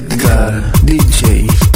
Edgar DJ.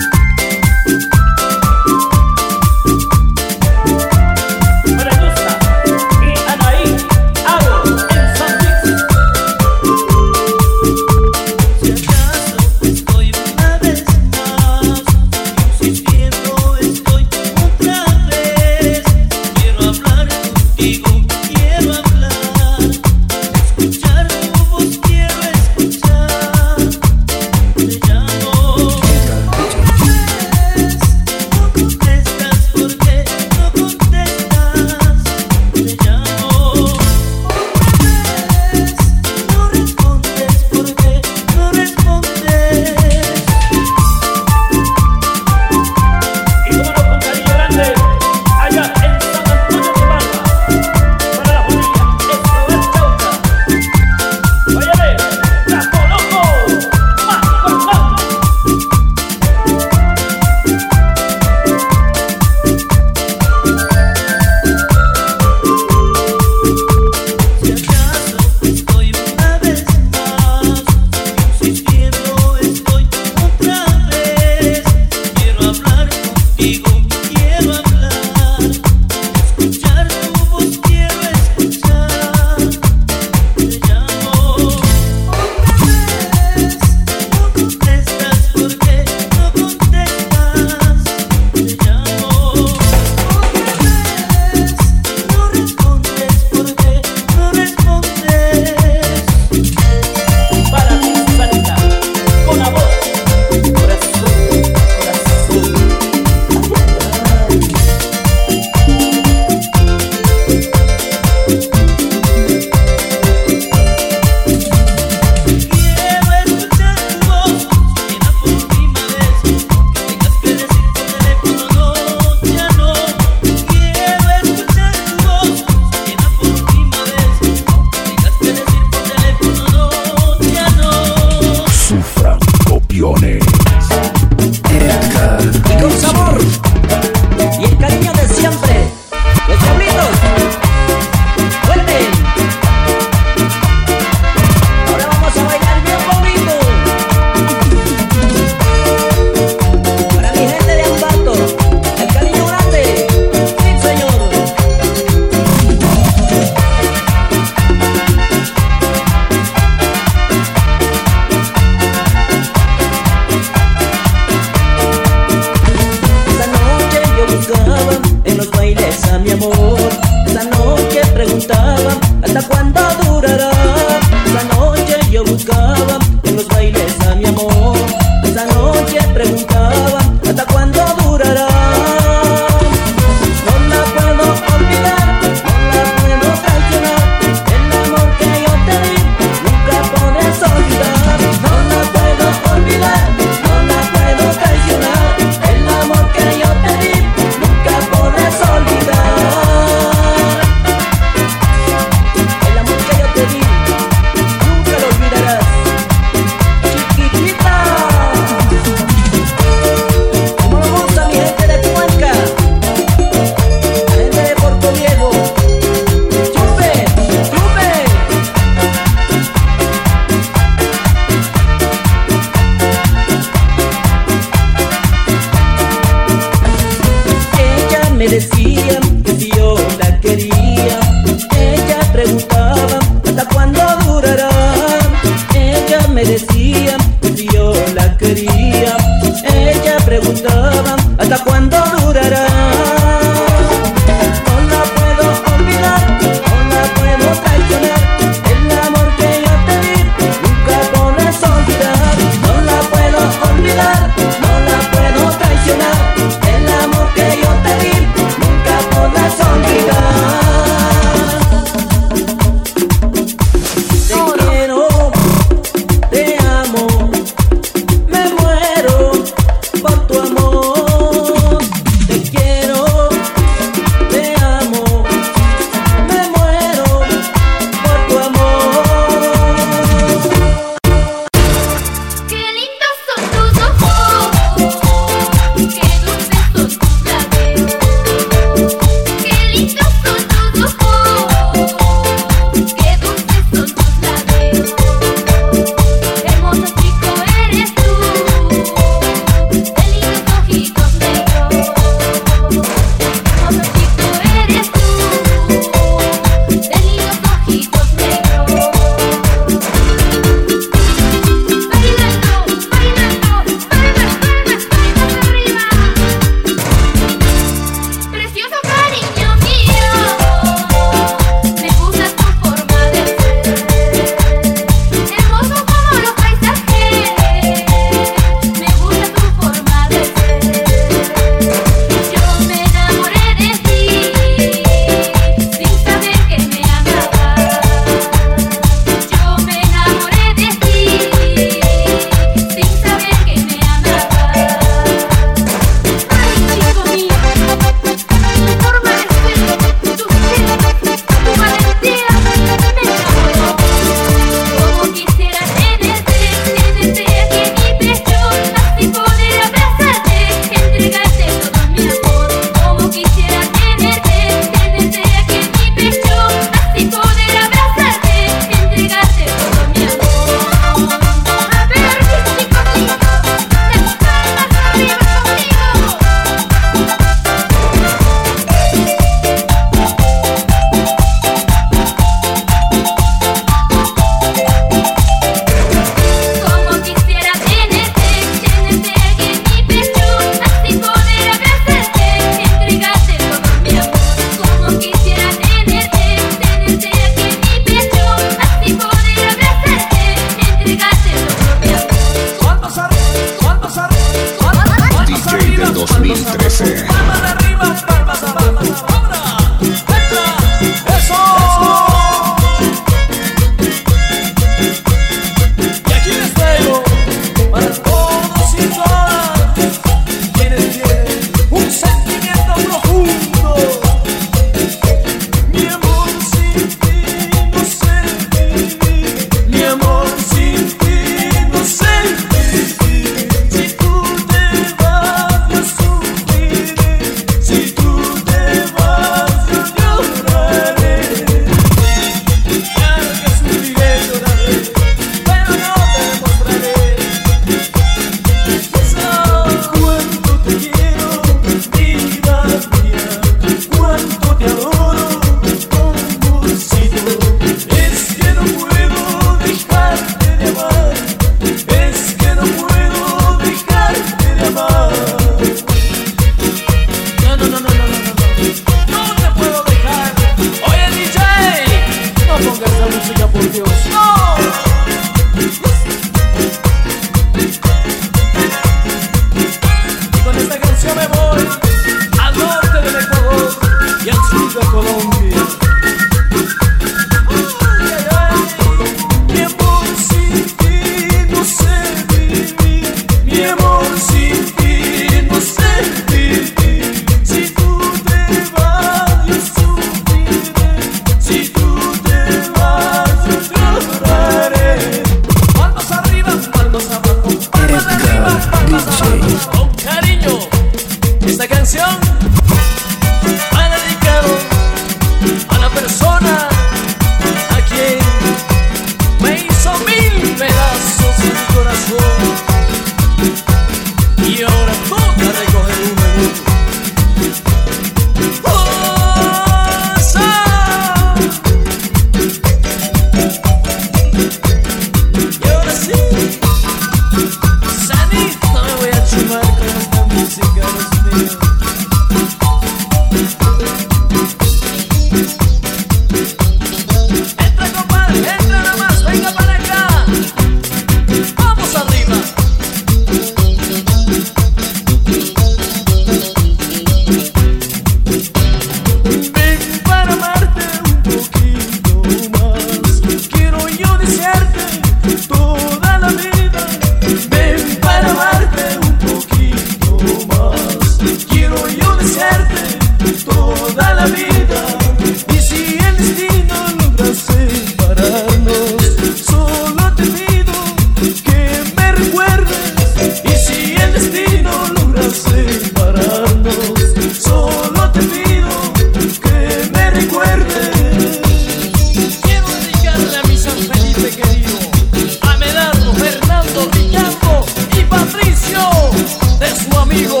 Su amigo